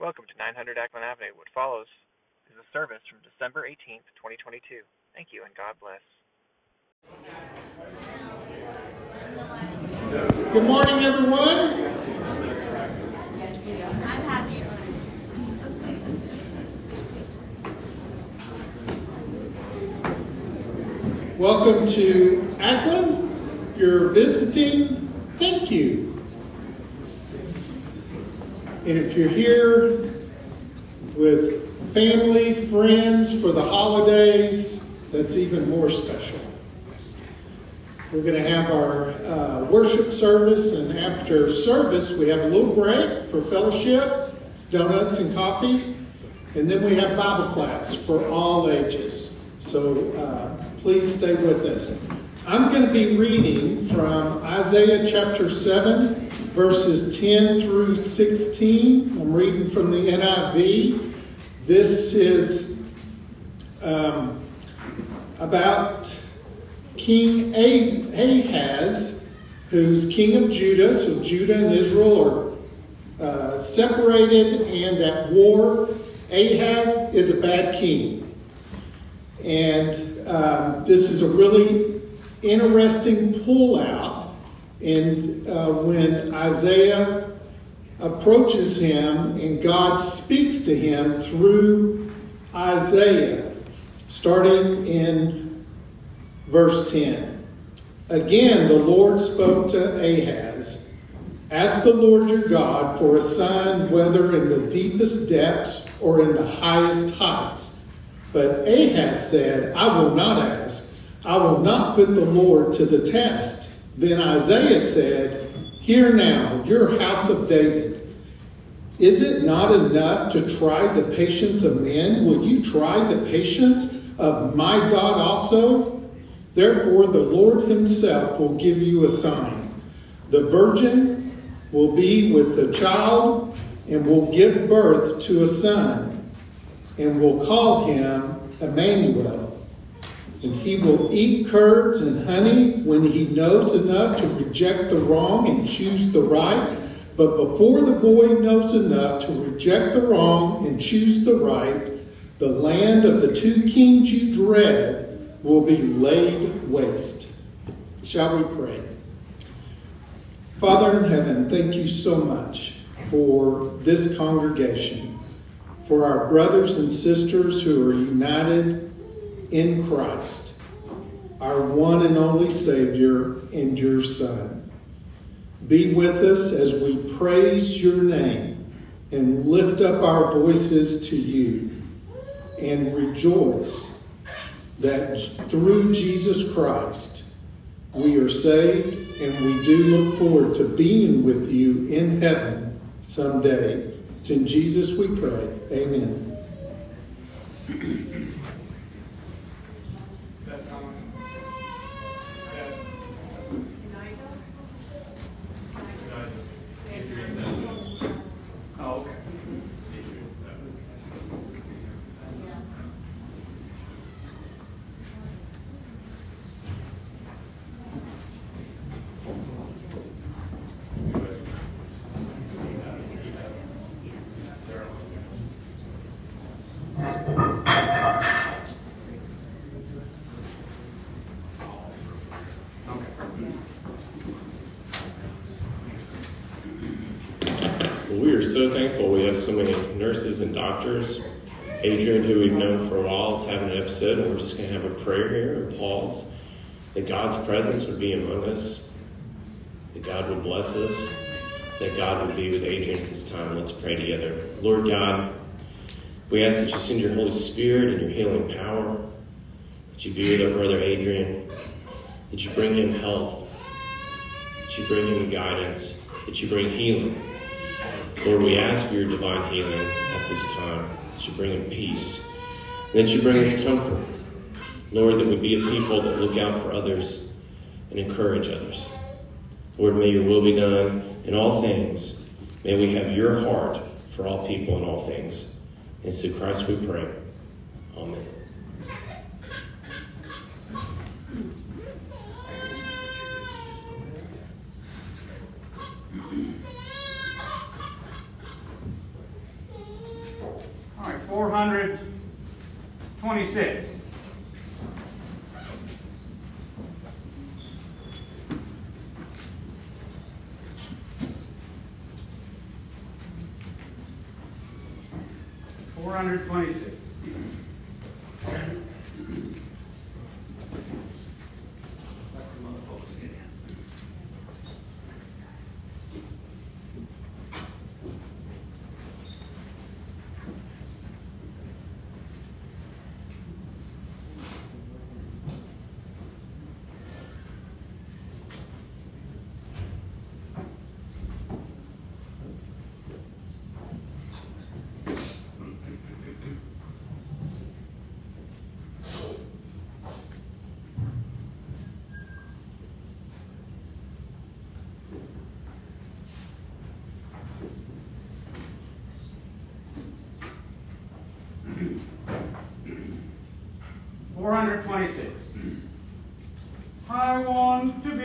Welcome to 900 Acklen Avenue. What follows is a service from December 18th, 2022. Thank you and God bless. Good morning, everyone. Welcome to Acklen. If you're visiting, thank you. And if you're here with family, friends for the holidays, that's even more special. We're going to have our uh, worship service, and after service, we have a little break for fellowship, donuts and coffee, and then we have Bible class for all ages. So uh, please stay with us. I'm going to be reading from Isaiah chapter 7, verses 10 through 16. I'm reading from the NIV. This is um, about King Ahaz, who's king of Judah. So Judah and Israel are uh, separated and at war. Ahaz is a bad king. And um, this is a really interesting pullout and uh, when Isaiah approaches him and God speaks to him through Isaiah, starting in verse 10. Again, the Lord spoke to Ahaz Ask the Lord your God for a sign, whether in the deepest depths or in the highest heights. But Ahaz said, I will not ask. I will not put the Lord to the test. Then Isaiah said, Hear now, your house of David. Is it not enough to try the patience of men? Will you try the patience of my God also? Therefore, the Lord himself will give you a sign. The virgin will be with the child and will give birth to a son, and will call him Emmanuel and he will eat curds and honey when he knows enough to reject the wrong and choose the right. But before the boy knows enough to reject the wrong and choose the right, the land of the two kings you dread will be laid waste. Shall we pray? Father in heaven, thank you so much for this congregation, for our brothers and sisters who are united in Christ, our one and only Savior and your Son. Be with us as we praise your name and lift up our voices to you and rejoice that through Jesus Christ we are saved and we do look forward to being with you in heaven someday. It's in Jesus we pray. Amen. so thankful we have so many nurses and doctors. Adrian, who we've known for a while, is having an episode, and we're just going to have a prayer here and pause that God's presence would be among us, that God would bless us, that God would be with Adrian at this time. Let's pray together. Lord God, we ask that you send your Holy Spirit and your healing power, that you be with our brother Adrian, that you bring him health, that you bring him guidance, that you bring healing. Lord, we ask for your divine healing at this time, that you bring in peace, and that you bring us comfort. Lord, that we be a people that look out for others and encourage others. Lord, may your will be done in all things. May we have your heart for all people in all things. And through Christ we pray. Amen.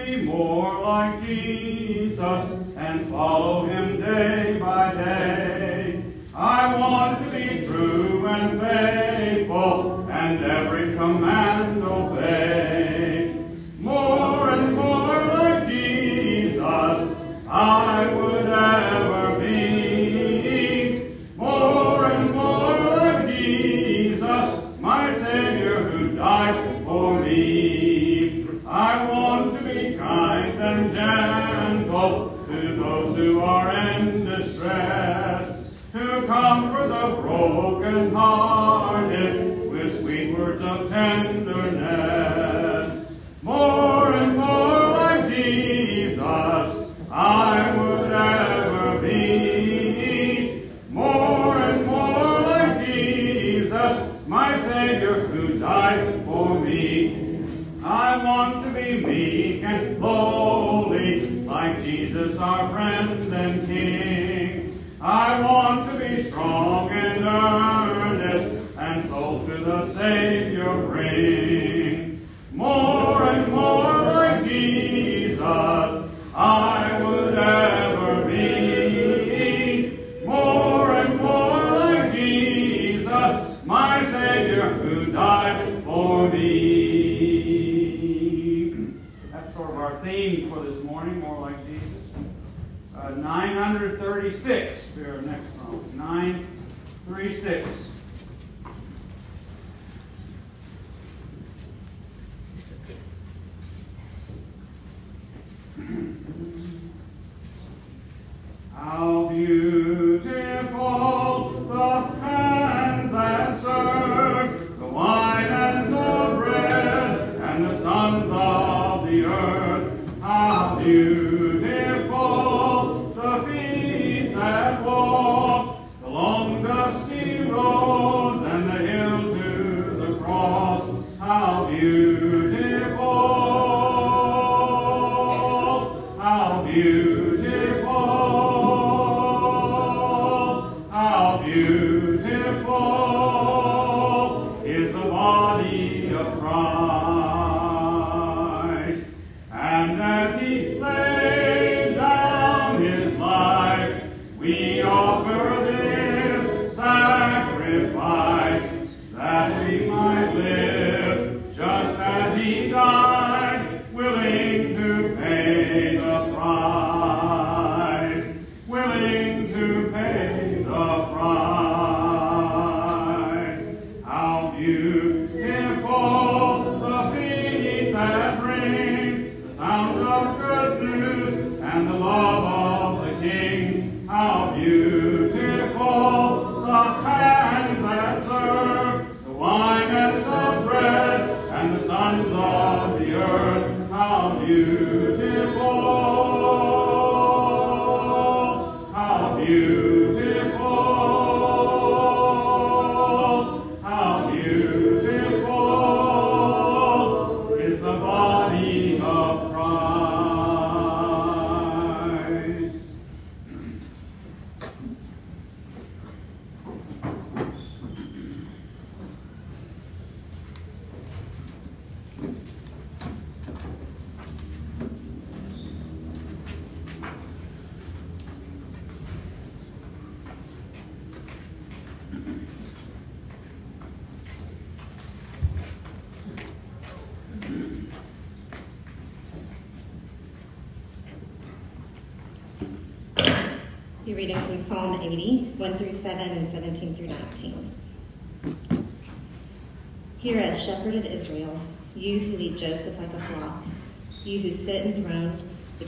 be more like Jesus and follow beautiful the hands that serve the wine and the bread and the sons of the earth. How beautiful.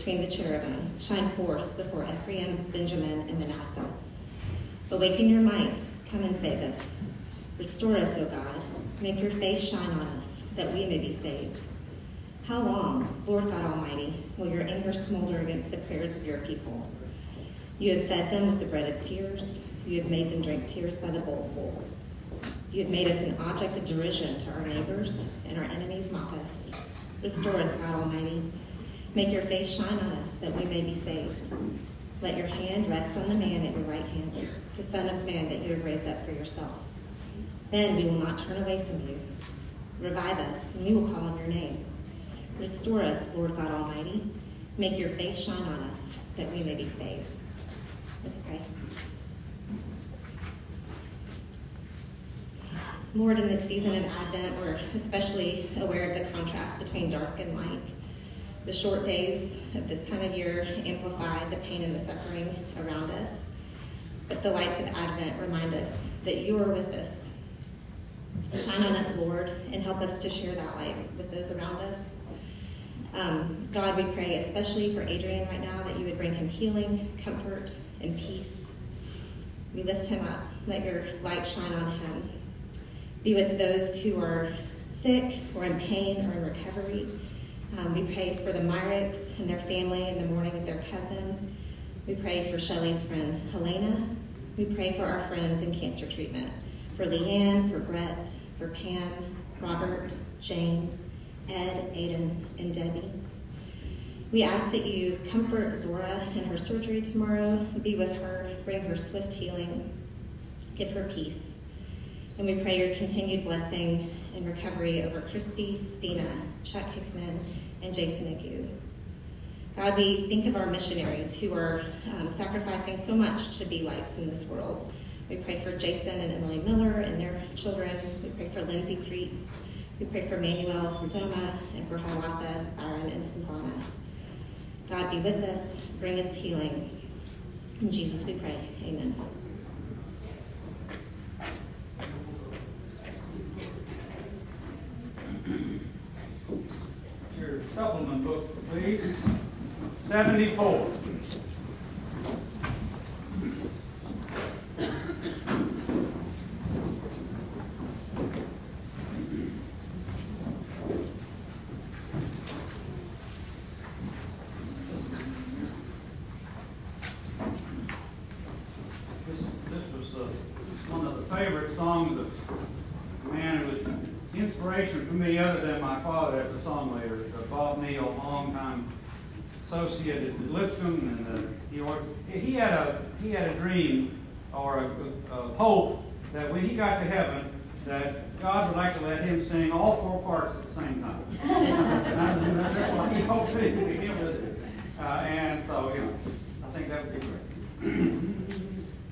Between the cherubim, shine forth before Ephraim, Benjamin, and Manasseh. Awaken your might, come and save us. Restore us, O God. Make your face shine on us, that we may be saved. How long, Lord God Almighty, will your anger smolder against the prayers of your people? You have fed them with the bread of tears. You have made them drink tears by the bowlful. You have made us an object of derision to our neighbors, and our enemies mock us. Restore us, God Almighty. Make your face shine on us, that we may be saved. Let your hand rest on the man at your right hand, the Son of Man that you have raised up for yourself. Then we will not turn away from you. Revive us, and we will call on your name. Restore us, Lord God Almighty. Make your face shine on us, that we may be saved. Let's pray. Lord, in this season of Advent, we're especially aware of the contrast between dark and light. The short days of this time of year amplify the pain and the suffering around us. But the lights of Advent remind us that you are with us. Shine on us, Lord, and help us to share that light with those around us. Um, God, we pray especially for Adrian right now that you would bring him healing, comfort, and peace. We lift him up. Let your light shine on him. Be with those who are sick or in pain or in recovery. Um, we pray for the Myricks and their family in the mourning of their cousin. We pray for Shelley's friend Helena. We pray for our friends in cancer treatment, for Leanne, for Brett, for Pam, Robert, Jane, Ed, Aiden, and Debbie. We ask that you comfort Zora in her surgery tomorrow, be with her, bring her swift healing, give her peace. And we pray your continued blessing and recovery over Christy, Stina, Chuck Hickman, and Jason Agu. God, we think of our missionaries who are um, sacrificing so much to be lights in this world. We pray for Jason and Emily Miller and their children. We pray for Lindsay Creeks. We pray for Manuel Verdoma and for Hiawatha, Byron, and Susanna. God be with us, bring us healing. In Jesus we pray. Amen. Your supplement book, please. 74. This, this was uh, one of the favorite songs of man. It was inspiration for me, other than my father as a songwriter, uh, Bob Neal, longtime associate at Lipscomb, and uh, he, he had a he had a dream or a, a hope that when he got to heaven, that God would like to let him sing all four parts at the same time. that's what he hoped he would be able to do. Uh, and so, you know, I think that would be great.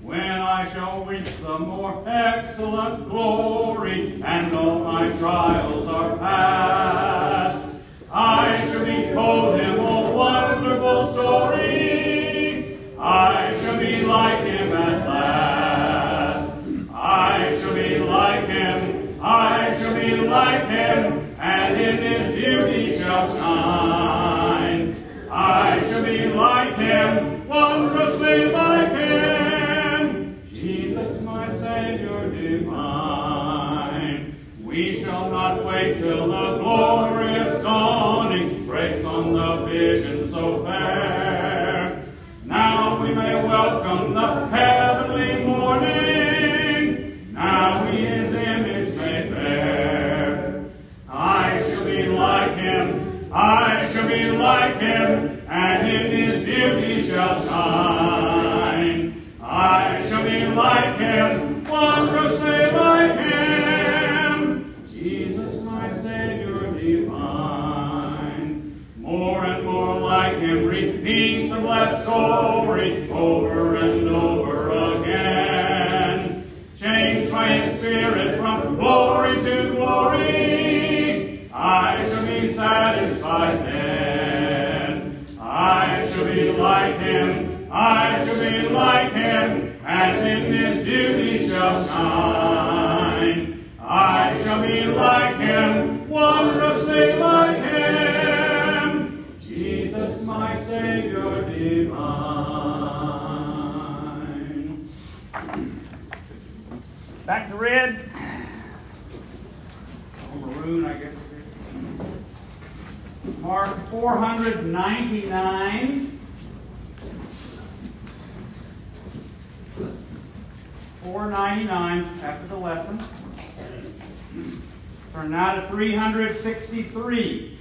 When I shall reach the more excellent glory, and all my trials are past, I shall behold him, a wonderful story. I shall be like him at last. I shall be like him, I shall be like him, and in his beauty shall shine. I shall be like him, wondrously like wait till the glorious dawning breaks on the vision so 499. 499 after the lesson. Turn now to 363.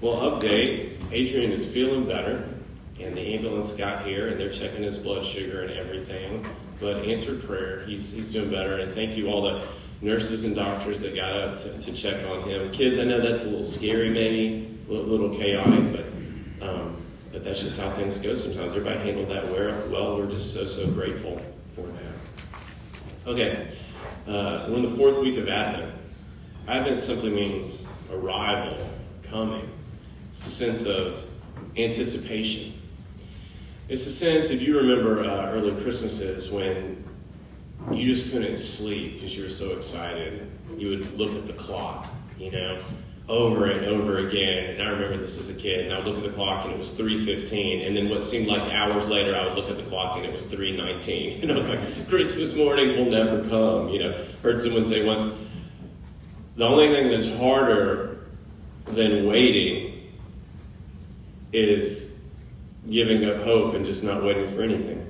Well, update. Adrian is feeling better, and the ambulance got here, and they're checking his blood sugar and everything. But answered prayer. He's he's doing better, and thank you all the nurses and doctors that got up to, to check on him. Kids, I know that's a little scary, maybe a little, chaotic, but um, but that's just how things go sometimes. Everybody handled that well. We're just so, so grateful for that. Okay, uh, we're in the fourth week of Advent. Advent simply means arrival, coming. It's a sense of anticipation. It's a sense, if you remember uh, early Christmases when you just couldn't sleep because you were so excited, you would look at the clock, you know, over and over again. And I remember this as a kid, and I would look at the clock and it was 3.15. And then what seemed like hours later, I would look at the clock and it was 3.19. And I was like, Christmas morning will never come. You know, heard someone say once, the only thing that's harder than waiting is giving up hope and just not waiting for anything.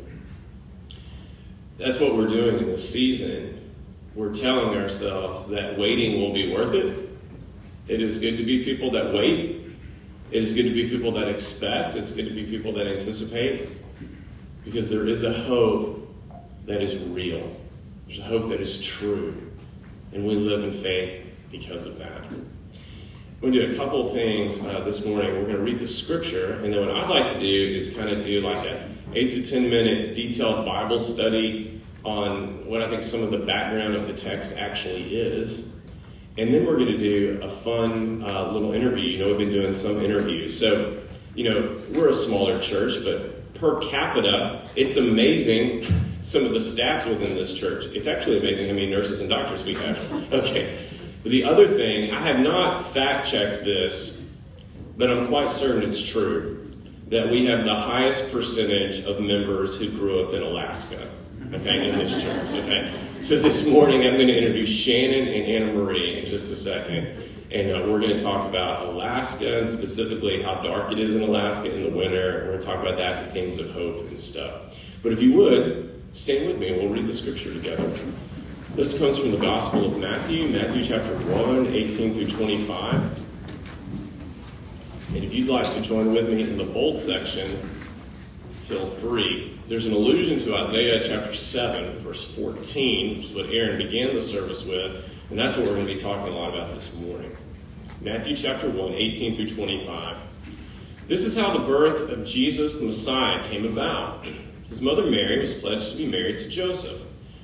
that's what we're doing in this season. We're telling ourselves that waiting will be worth it. It is good to be people that wait. It is good to be people that expect. It's good to be people that anticipate. Because there is a hope that is real. There's a hope that is true. And we live in faith because of that. Going to do a couple things uh, this morning. We're going to read the scripture, and then what I'd like to do is kind of do like a eight to ten minute detailed Bible study on what I think some of the background of the text actually is. And then we're going to do a fun uh, little interview. You know, we've been doing some interviews. So, you know, we're a smaller church, but per capita, it's amazing some of the stats within this church. It's actually amazing how many nurses and doctors we have. Okay. But the other thing, I have not fact checked this, but I'm quite certain it's true that we have the highest percentage of members who grew up in Alaska okay, in this church, okay? So this morning I'm going to introduce Shannon and Anna Marie in just a second. And uh, we're going to talk about Alaska and specifically how dark it is in Alaska in the winter. We're going to talk about that and themes of hope and stuff. But if you would, stand with me and we'll read the scripture together. This comes from the Gospel of Matthew, Matthew chapter 1, 18 through 25. And if you'd like to join with me in the bold section, feel free. There's an allusion to Isaiah chapter 7, verse 14, which is what Aaron began the service with, and that's what we're going to be talking a lot about this morning. Matthew chapter 1, 18 through 25. This is how the birth of Jesus the Messiah came about. His mother Mary was pledged to be married to Joseph.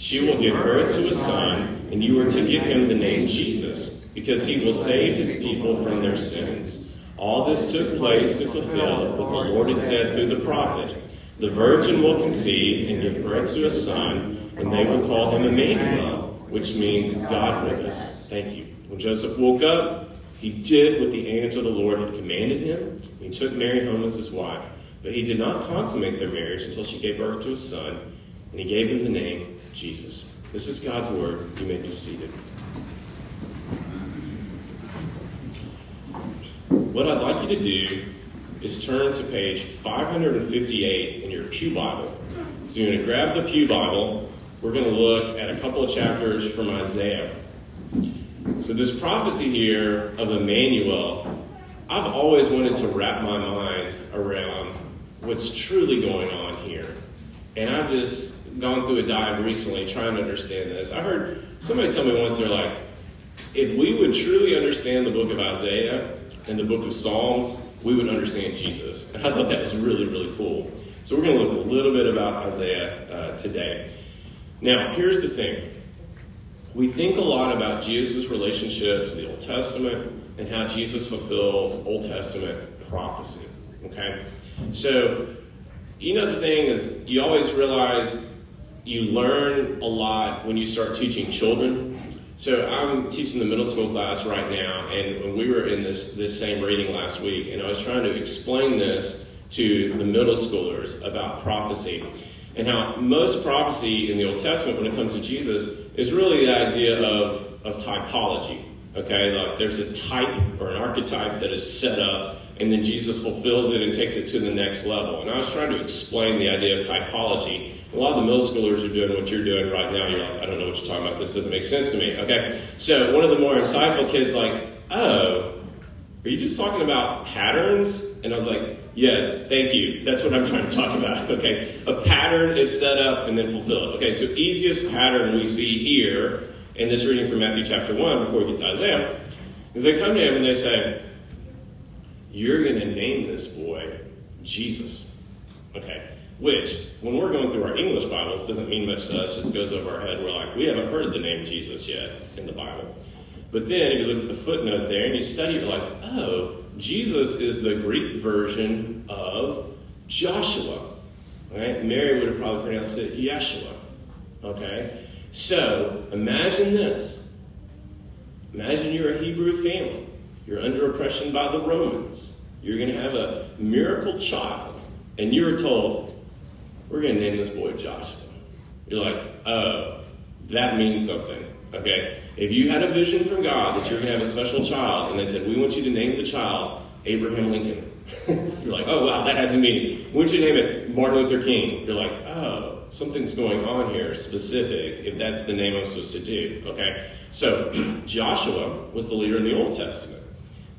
She will give birth to a son, and you are to give him the name Jesus, because he will save his people from their sins. All this took place to fulfill what the Lord had said through the prophet. The virgin will conceive and give birth to a son, and they will call him Emmanuel, which means God with us. Thank you. When Joseph woke up, he did what the angel of the Lord had commanded him. He took Mary home as his wife. But he did not consummate their marriage until she gave birth to a son, and he gave him the name Jesus. This is God's word. You may be seated. What I'd like you to do is turn to page 558 in your Pew Bible. So you're going to grab the Pew Bible. We're going to look at a couple of chapters from Isaiah. So this prophecy here of Emmanuel, I've always wanted to wrap my mind around what's truly going on here. And I've just gone through a dive recently trying to understand this. I heard somebody tell me once they're like, if we would truly understand the book of Isaiah and the book of Psalms, we would understand Jesus. And I thought that was really, really cool. So we're going to look a little bit about Isaiah uh, today. Now, here's the thing. We think a lot about Jesus' relationship to the Old Testament and how Jesus fulfills Old Testament prophecy. Okay? So, you know, the thing is, you always realize you learn a lot when you start teaching children. So I'm teaching the middle school class right now, and we were in this this same reading last week, and I was trying to explain this to the middle schoolers about prophecy and how most prophecy in the Old Testament, when it comes to Jesus, is really the idea of of typology. Okay, like there's a type or an archetype that is set up, and then Jesus fulfills it and takes it to the next level. And I was trying to explain the idea of typology a lot of the middle schoolers are doing what you're doing right now. You're like, I don't know what you're talking about. This doesn't make sense to me. Okay. So one of the more insightful kids like, oh, are you just talking about patterns? And I was like, yes, thank you. That's what I'm trying to talk about. Okay. A pattern is set up and then fulfilled. Okay. So easiest pattern we see here in this reading from Matthew chapter 1 before we get to Isaiah is they come to him and they say, you're going to name this boy Jesus. Okay. Which, when we're going through our English Bibles, doesn't mean much to us, just goes over our head. We're like, we haven't heard the name Jesus yet in the Bible. But then, if you look at the footnote there and you study, you're like, oh, Jesus is the Greek version of Joshua. Right? Mary would have probably pronounced it Yeshua. Okay? So imagine this. Imagine you're a Hebrew family. You're under oppression by the Romans. You're going to have a miracle child. And you're told, we're going to name this boy Joshua. You're like, oh, that means something. Okay? If you had a vision from God that you're going to have a special child, and they said, we want you to name the child Abraham Lincoln. you're like, oh, wow, that has a meaning. Want you name it Martin Luther King. You're like, oh, something's going on here specific if that's the name I'm supposed to do. Okay? So, Joshua was the leader in the Old Testament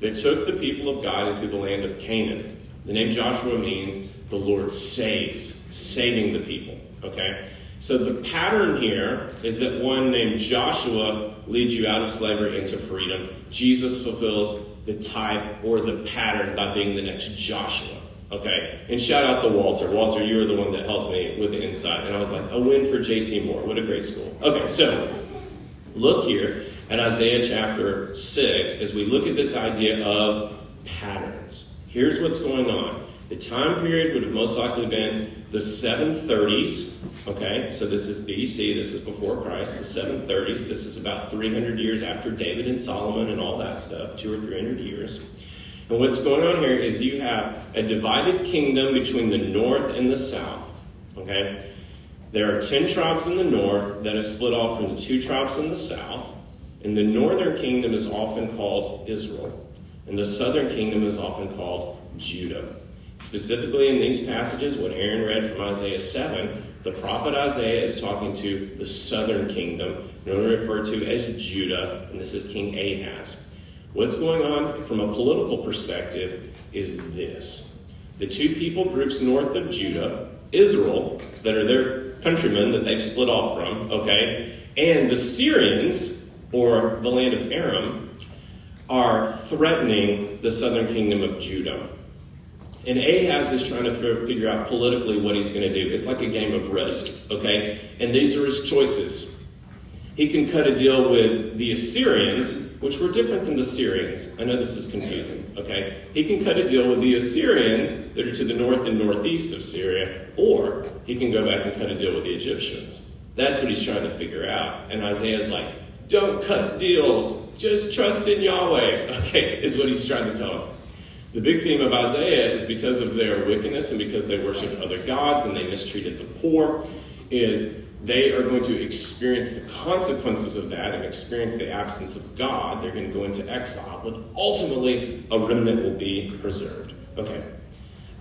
that took the people of God into the land of Canaan. The name Joshua means the Lord saves, saving the people. Okay? So the pattern here is that one named Joshua leads you out of slavery into freedom. Jesus fulfills the type or the pattern by being the next Joshua. Okay? And shout out to Walter. Walter, you were the one that helped me with the insight. And I was like, a win for JT Moore. What a great school. Okay, so look here at Isaiah chapter 6 as we look at this idea of patterns. Here's what's going on. The time period would have most likely been the 730s. Okay, so this is BC, this is before Christ, the 730s. This is about 300 years after David and Solomon and all that stuff, two or 300 years. And what's going on here is you have a divided kingdom between the north and the south. Okay? There are 10 tribes in the north that are split off the two tribes in the south. And the northern kingdom is often called Israel. And the southern kingdom is often called Judah. Specifically in these passages, what Aaron read from Isaiah 7, the prophet Isaiah is talking to the southern kingdom, known referred to as Judah, and this is King Ahaz. What's going on from a political perspective is this. The two people groups north of Judah, Israel, that are their countrymen that they've split off from, okay, and the Syrians, or the land of Aram, are threatening the southern kingdom of Judah. And Ahaz is trying to figure out politically what he's going to do. It's like a game of risk, okay? And these are his choices. He can cut a deal with the Assyrians, which were different than the Syrians. I know this is confusing, okay? He can cut a deal with the Assyrians that are to the north and northeast of Syria, or he can go back and cut a deal with the Egyptians. That's what he's trying to figure out. And Isaiah's like, don't cut deals, just trust in Yahweh, okay, is what he's trying to tell him. The big theme of Isaiah is because of their wickedness and because they worship other gods and they mistreated the poor, is they are going to experience the consequences of that and experience the absence of God. They're going to go into exile, but ultimately a remnant will be preserved. Okay.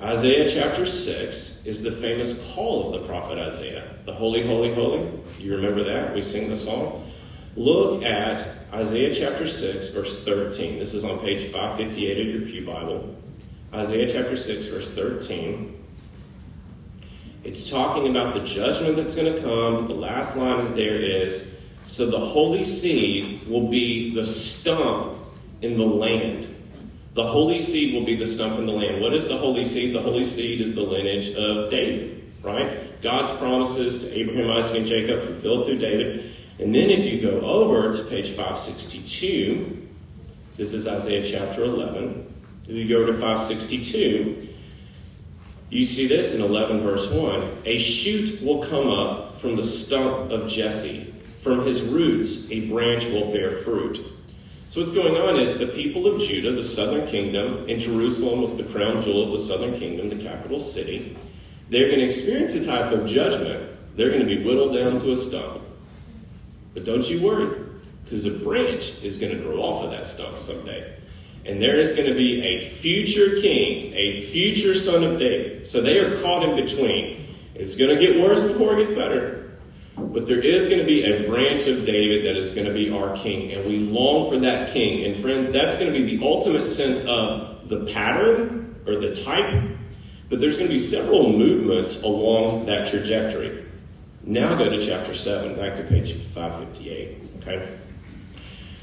Isaiah chapter 6 is the famous call of the prophet Isaiah. The holy, holy, holy. You remember that? We sing the song. Look at Isaiah chapter 6, verse 13. This is on page 558 of your Pew Bible. Isaiah chapter 6, verse 13. It's talking about the judgment that's going to come. The last line there is So the holy seed will be the stump in the land. The holy seed will be the stump in the land. What is the holy seed? The holy seed is the lineage of David, right? God's promises to Abraham, Isaac, and Jacob fulfilled through David. And then if you go over to page 562, this is Isaiah chapter 11. If you go to 562, you see this in 11 verse 1. A shoot will come up from the stump of Jesse. From his roots, a branch will bear fruit. So what's going on is the people of Judah, the southern kingdom, and Jerusalem was the crown jewel of the southern kingdom, the capital city. They're going to experience a type of judgment. They're going to be whittled down to a stump. But don't you worry, because a branch is going to grow off of that stump someday. And there is going to be a future king, a future son of David. So they are caught in between. It's going to get worse before it gets better. But there is going to be a branch of David that is going to be our king. And we long for that king. And friends, that's going to be the ultimate sense of the pattern or the type. But there's going to be several movements along that trajectory. Now go to chapter 7, back to page 558. Okay?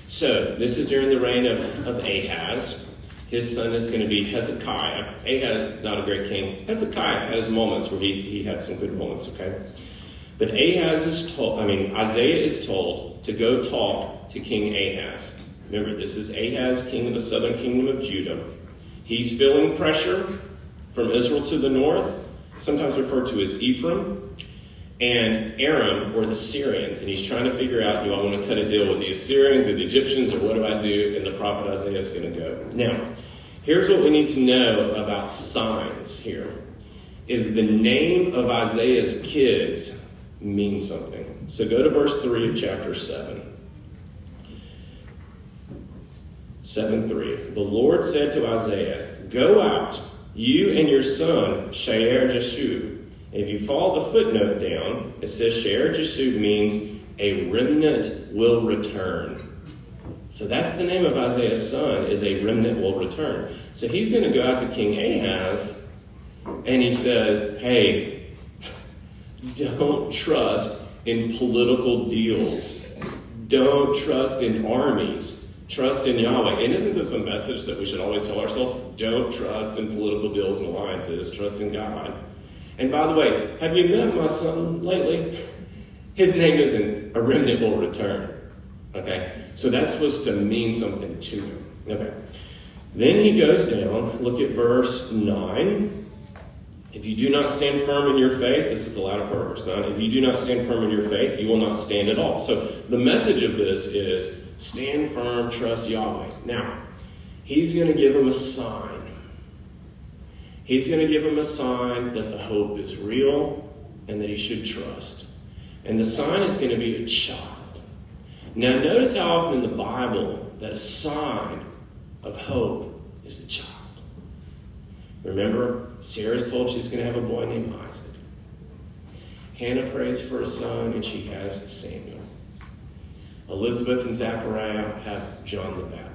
So, this is during the reign of, of Ahaz. His son is going to be Hezekiah. Ahaz, not a great king. Hezekiah had his moments where he, he had some good moments, okay? But Ahaz is told, I mean, Isaiah is told to go talk to King Ahaz. Remember, this is Ahaz, king of the southern kingdom of Judah. He's feeling pressure from Israel to the north, sometimes referred to as Ephraim. And Aram were the Syrians, and he's trying to figure out do I want to cut a deal with the Assyrians or the Egyptians or what do I do? And the prophet Isaiah is going to go. Now, here's what we need to know about signs here is the name of Isaiah's kids means something. So go to verse 3 of chapter 7. 7 3. The Lord said to Isaiah, Go out, you and your son, Shear Jashub. If you follow the footnote down, it says Shear Jashub means a remnant will return. So that's the name of Isaiah's son, is a remnant will return. So he's going to go out to King Ahaz and he says, Hey, don't trust in political deals. Don't trust in armies. Trust in Yahweh. And isn't this a message that we should always tell ourselves? Don't trust in political deals and alliances. Trust in God. And by the way, have you met my son lately? His name isn't a remnant will return. Okay? So that's supposed to mean something to him. Okay. Then he goes down, look at verse 9. If you do not stand firm in your faith, this is the latter part of verse 9. If you do not stand firm in your faith, you will not stand at all. So the message of this is stand firm, trust Yahweh. Now, he's going to give him a sign. He's going to give him a sign that the hope is real and that he should trust. And the sign is going to be a child. Now, notice how often in the Bible that a sign of hope is a child. Remember, Sarah's told she's going to have a boy named Isaac. Hannah prays for a son, and she has Samuel. Elizabeth and Zachariah have John the Baptist.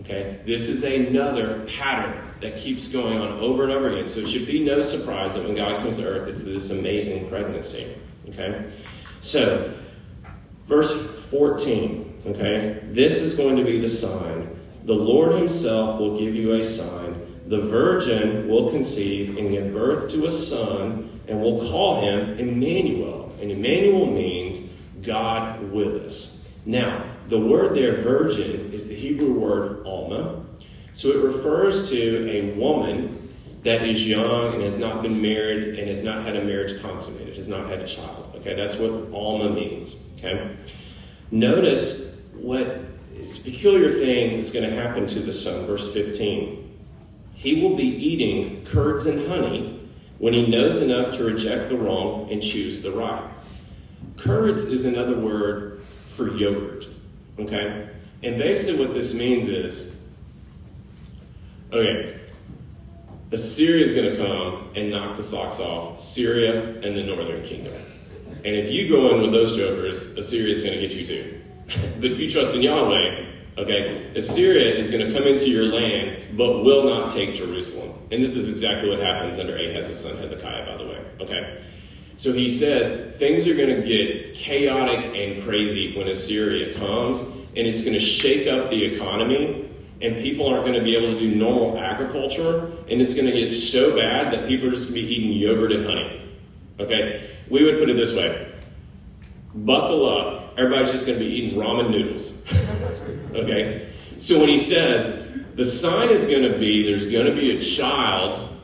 Okay? This is another pattern that keeps going on over and over again. So it should be no surprise that when God comes to earth, it's this amazing pregnancy. Okay? So, verse 14. Okay? This is going to be the sign. The Lord Himself will give you a sign the virgin will conceive and give birth to a son, and will call him Emmanuel. And Emmanuel means God with us. Now, the word there, virgin, is the Hebrew word alma. So it refers to a woman that is young and has not been married and has not had a marriage consummated, has not had a child. Okay, that's what alma means. Okay? Notice what is peculiar thing is going to happen to the son, verse 15. He will be eating curds and honey when he knows enough to reject the wrong and choose the right. Curds is another word for yogurt. Okay? And basically, what this means is okay, Assyria is going to come and knock the socks off Syria and the northern kingdom. And if you go in with those jokers, Assyria is going to get you too. but if you trust in Yahweh, Okay? Assyria is going to come into your land, but will not take Jerusalem. And this is exactly what happens under Ahaz's son Hezekiah, by the way. Okay? So he says things are going to get chaotic and crazy when Assyria comes, and it's going to shake up the economy, and people aren't going to be able to do normal agriculture, and it's going to get so bad that people are just going to be eating yogurt and honey. Okay? We would put it this way buckle up, everybody's just going to be eating ramen noodles. Okay? So when he says, the sign is going to be there's going to be a child,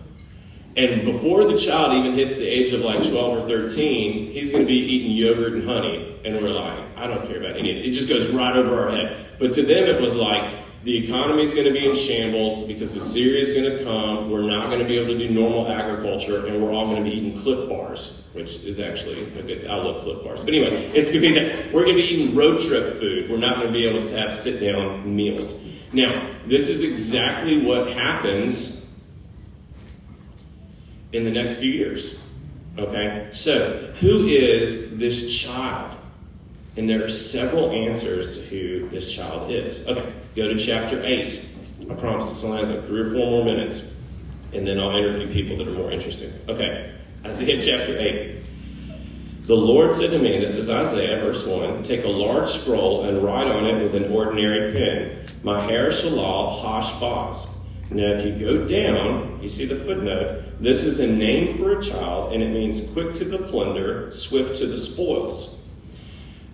and before the child even hits the age of like 12 or 13, he's going to be eating yogurt and honey. And we're like, I don't care about any of it. It just goes right over our head. But to them, it was like, the economy is going to be in shambles because Assyria is going to come. We're not going to be able to do normal agriculture, and we're all going to be eating Clif Bars, which is actually a good. I love Clif Bars, but anyway, it's going to be that we're going to be eating road trip food. We're not going to be able to have sit down meals. Now, this is exactly what happens in the next few years. Okay, so who is this child? And there are several answers to who this child is. Okay, go to chapter 8. I promise this only has like three or four more minutes, and then I'll interview people that are more interesting. Okay, Isaiah chapter 8. The Lord said to me, this is Isaiah, verse 1, take a large scroll and write on it with an ordinary pen, Shalal Hashbaz. Now, if you go down, you see the footnote. This is a name for a child, and it means quick to the plunder, swift to the spoils.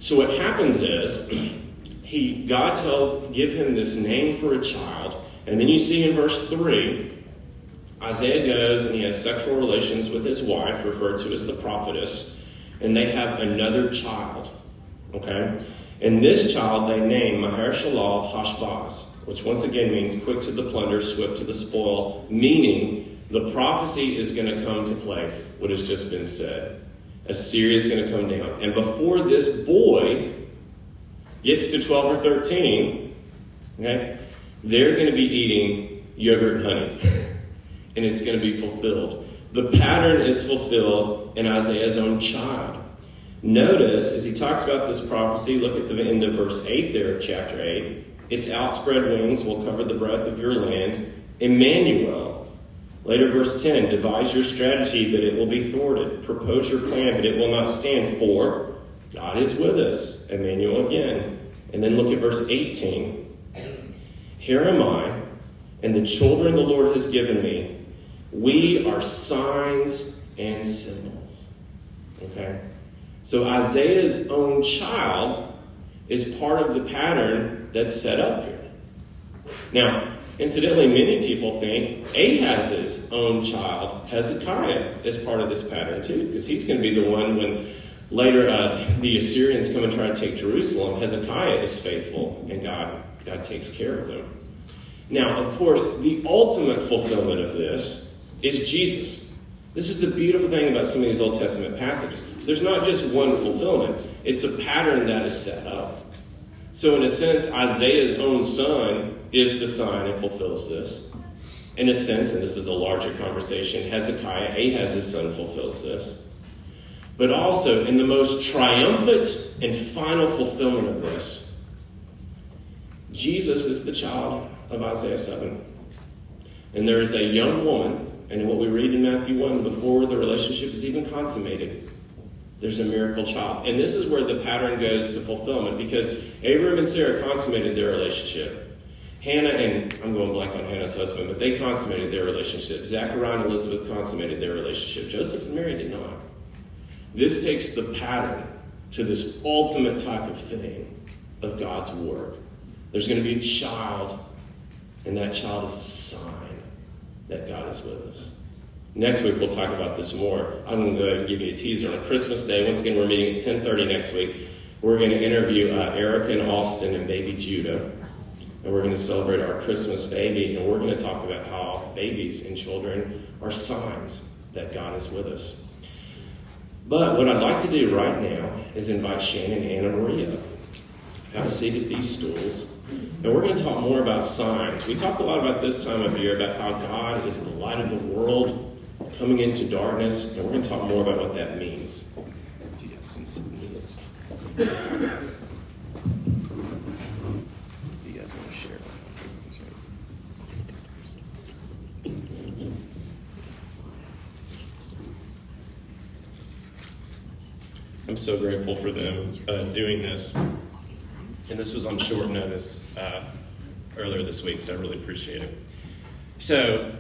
So what happens is he God tells give him this name for a child, and then you see in verse 3, Isaiah goes and he has sexual relations with his wife, referred to as the prophetess, and they have another child. Okay? And this child they name Maher-shalal Hashbaz, which once again means quick to the plunder, swift to the spoil, meaning the prophecy is going to come to place, what has just been said. Assyria is going to come down. And before this boy gets to 12 or 13, okay, they're going to be eating yogurt and honey. and it's going to be fulfilled. The pattern is fulfilled in Isaiah's own child. Notice, as he talks about this prophecy, look at the end of verse 8 there of chapter 8. Its outspread wings will cover the breadth of your land. Emmanuel. Later, verse 10 devise your strategy, but it will be thwarted. Propose your plan, but it will not stand. For God is with us. Emmanuel again. And then look at verse 18. Here am I, and the children the Lord has given me. We are signs and symbols. Okay? So Isaiah's own child is part of the pattern that's set up here. Now, incidentally, many people think Ahaz's own child, Hezekiah, is part of this pattern too, because he's going to be the one when later uh, the Assyrians come and try to take Jerusalem. Hezekiah is faithful, and God, God takes care of them. Now, of course, the ultimate fulfillment of this is Jesus. This is the beautiful thing about some of these Old Testament passages there's not just one fulfillment, it's a pattern that is set up. So, in a sense, Isaiah's own son is the sign and fulfills this. In a sense, and this is a larger conversation, Hezekiah, Ahaz's son, fulfills this. But also, in the most triumphant and final fulfillment of this, Jesus is the child of Isaiah 7. And there is a young woman, and what we read in Matthew 1, before the relationship is even consummated, there's a miracle child. And this is where the pattern goes to fulfillment because Abram and Sarah consummated their relationship. Hannah and I'm going blank on Hannah's husband, but they consummated their relationship. Zachariah and Elizabeth consummated their relationship. Joseph and Mary did not. This takes the pattern to this ultimate type of thing of God's work. There's going to be a child, and that child is a sign that God is with us. Next week we'll talk about this more. I'm going to go ahead and give you a teaser on Christmas Day. Once again, we're meeting at 10:30 next week. We're going to interview uh, Eric and Austin and baby Judah, and we're going to celebrate our Christmas baby. And we're going to talk about how babies and children are signs that God is with us. But what I'd like to do right now is invite Shannon and Anna Maria. Have a seat at these stools. And we're going to talk more about signs. We talked a lot about this time of year about how God is the light of the world coming into darkness, and we're going to talk more about what that means. Yes, You guys want to share? I'm so grateful for them uh, doing this. And this was on short notice uh, earlier this week, so I really appreciate it. So,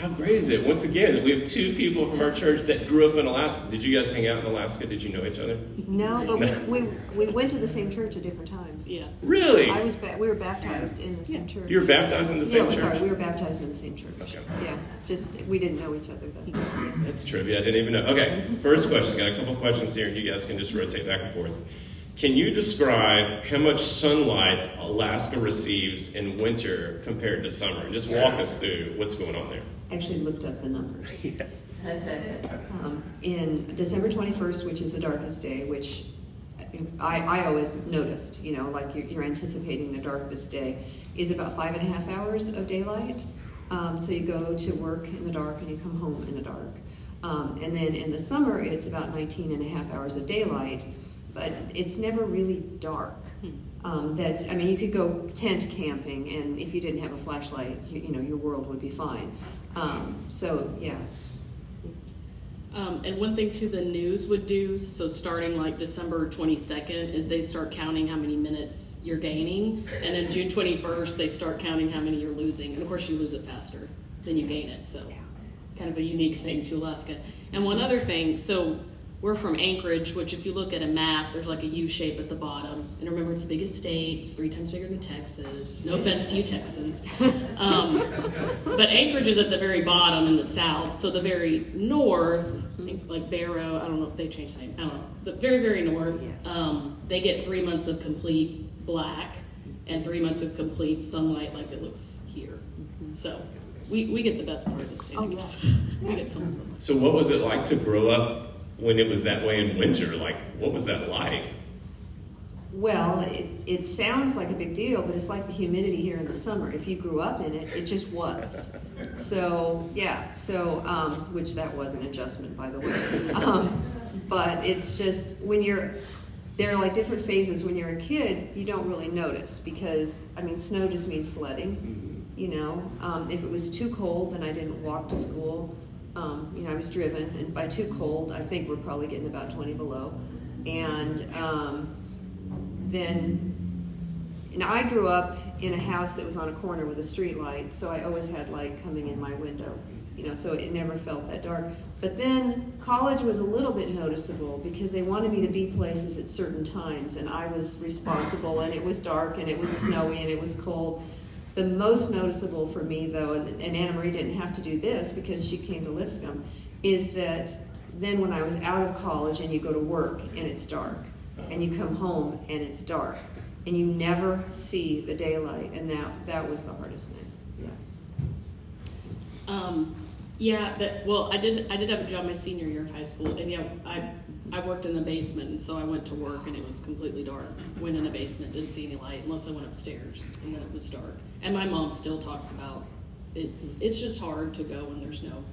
how great is it? Once again, we have two people from our church that grew up in Alaska. Did you guys hang out in Alaska? Did you know each other? No, but we, we, we went to the same church at different times. Yeah. Really? I was ba- we were baptized in the same church. You were baptized in the same no, church? sorry, we were baptized in the same church. Okay. Yeah, just we didn't know each other then. That's trivia. I didn't even know. Okay, first question. Got a couple questions here. You guys can just rotate back and forth. Can you describe how much sunlight Alaska receives in winter compared to summer? Just walk us through what's going on there. Actually, looked up the numbers. Yes. Um, in December 21st, which is the darkest day, which I, I always noticed, you know, like you're, you're anticipating the darkest day, is about five and a half hours of daylight. Um, so you go to work in the dark and you come home in the dark. Um, and then in the summer, it's about 19 and a half hours of daylight but it's never really dark. Hmm. Um, that's, I mean, you could go tent camping, and if you didn't have a flashlight, you, you know, your world would be fine. Um, so, yeah. Um, and one thing too, the news would do so starting like December 22nd is they start counting how many minutes you're gaining, and then June 21st they start counting how many you're losing, and of course you lose it faster than you gain it. So, kind of a unique thing to Alaska. And one other thing, so we're from Anchorage, which if you look at a map, there's like a U shape at the bottom. And remember, it's the biggest state. It's three times bigger than Texas. No offense to you Texans. Um, but Anchorage is at the very bottom in the south. So the very north, like Barrow, I don't know if they changed the name. I don't know. The very, very north, Yes. um, they get three months of complete black and three months of complete sunlight like it looks here. So we, we get the best part of the state, Oh, yeah. we get some sunlight. So, what was it like to grow up when it was that way in winter? Like, what was that like? Well, it, it sounds like a big deal, but it's like the humidity here in the summer. If you grew up in it, it just was. So, yeah, so, um, which that was an adjustment, by the way. Um, but it's just, when you're, there are like different phases. When you're a kid, you don't really notice because, I mean, snow just means sledding, you know. Um, if it was too cold, then I didn't walk to school. Um, you know, I was driven, and by too cold, I think we're probably getting about 20 below. And, um, then and I grew up in a house that was on a corner with a street light, so I always had light coming in my window, you know, so it never felt that dark. But then college was a little bit noticeable because they wanted me to be places at certain times, and I was responsible, and it was dark, and it was snowy, and it was cold. The most noticeable for me, though, and, and Anna Marie didn't have to do this because she came to Lipscomb, is that then when I was out of college and you go to work and it's dark, and you come home and it's dark, and you never see the daylight, and that that was the hardest thing. Yeah. Um, yeah, that, well, I did, I did have a job my senior year of high school, and yeah, I, I worked in the basement, and so I went to work, and it was completely dark. Went in the basement, didn't see any light unless I went upstairs, and then it was dark. And my mom still talks about it's, it's just hard to go when there's no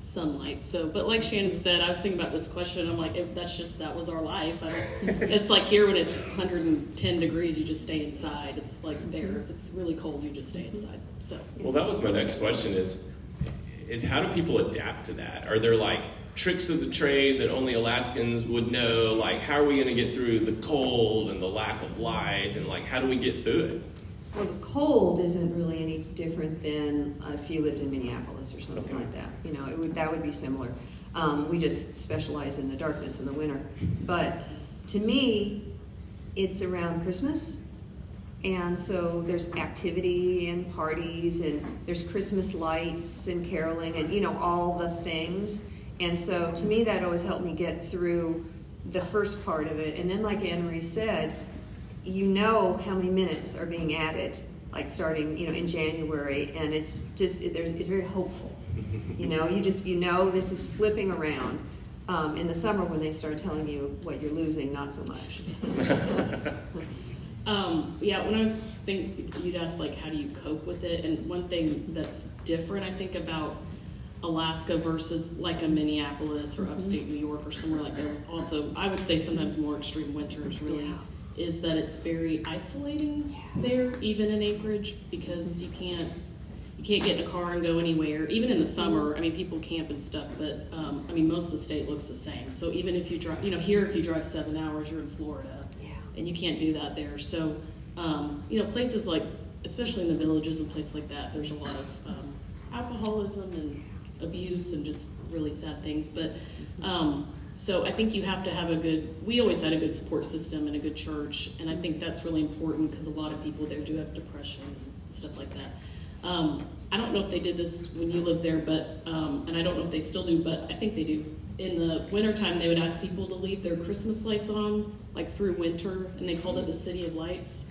sunlight. So, but like Shannon said, I was thinking about this question. I'm like, if that's just that was our life. It's like here when it's 110 degrees, you just stay inside. It's like there. If it's really cold, you just stay inside. So. Well, that was my next question is is how do people adapt to that? Are there like tricks of the trade that only Alaskans would know? Like how are we going to get through the cold and the lack of light and like how do we get through it? Well, the cold isn't really any different than uh, if you lived in Minneapolis or something Okay. like that. You know, it would that would be similar. Um, we just specialize in the darkness in the winter. But to me, it's around Christmas. And so there's activity and parties and there's Christmas lights and caroling and you know all the things. And so to me that always helped me get through the first part of it. And then like Anne Marie said, you know how many minutes are being added, like starting you know in January, and it's just it, it's very hopeful. You know, you just you know this is flipping around. Um, in the summer when they start telling you what you're losing, not so much. Um, yeah, when I was thinking, you'd ask like, how do you cope with it? And one thing that's different, I think, about Alaska versus like a Minneapolis or upstate New York or somewhere like that. Also, I would say sometimes more extreme winters really Yeah. is that it's very isolating there, even in Anchorage, because you can't you can't get in a car and go anywhere. Even in the summer, I mean, people camp and stuff, but um, I mean, most of the state looks the same. So even if you drive, you know, here if you drive seven hours, you're in Florida Yeah. and you can't do that there. So, um, you know, places like, especially in the villages and places like that, there's a lot of um, alcoholism and abuse and just really sad things. But um, so I think you have to have a good. We always had a good support system and a good church, and I think that's really important because a lot of people there do have depression and stuff like that. Um, I don't know if they did this when you lived there, but um, and I don't know if they still do, but I think they do. In the wintertime, they would ask people to leave their Christmas lights on, like through winter, and they called it the City of Lights.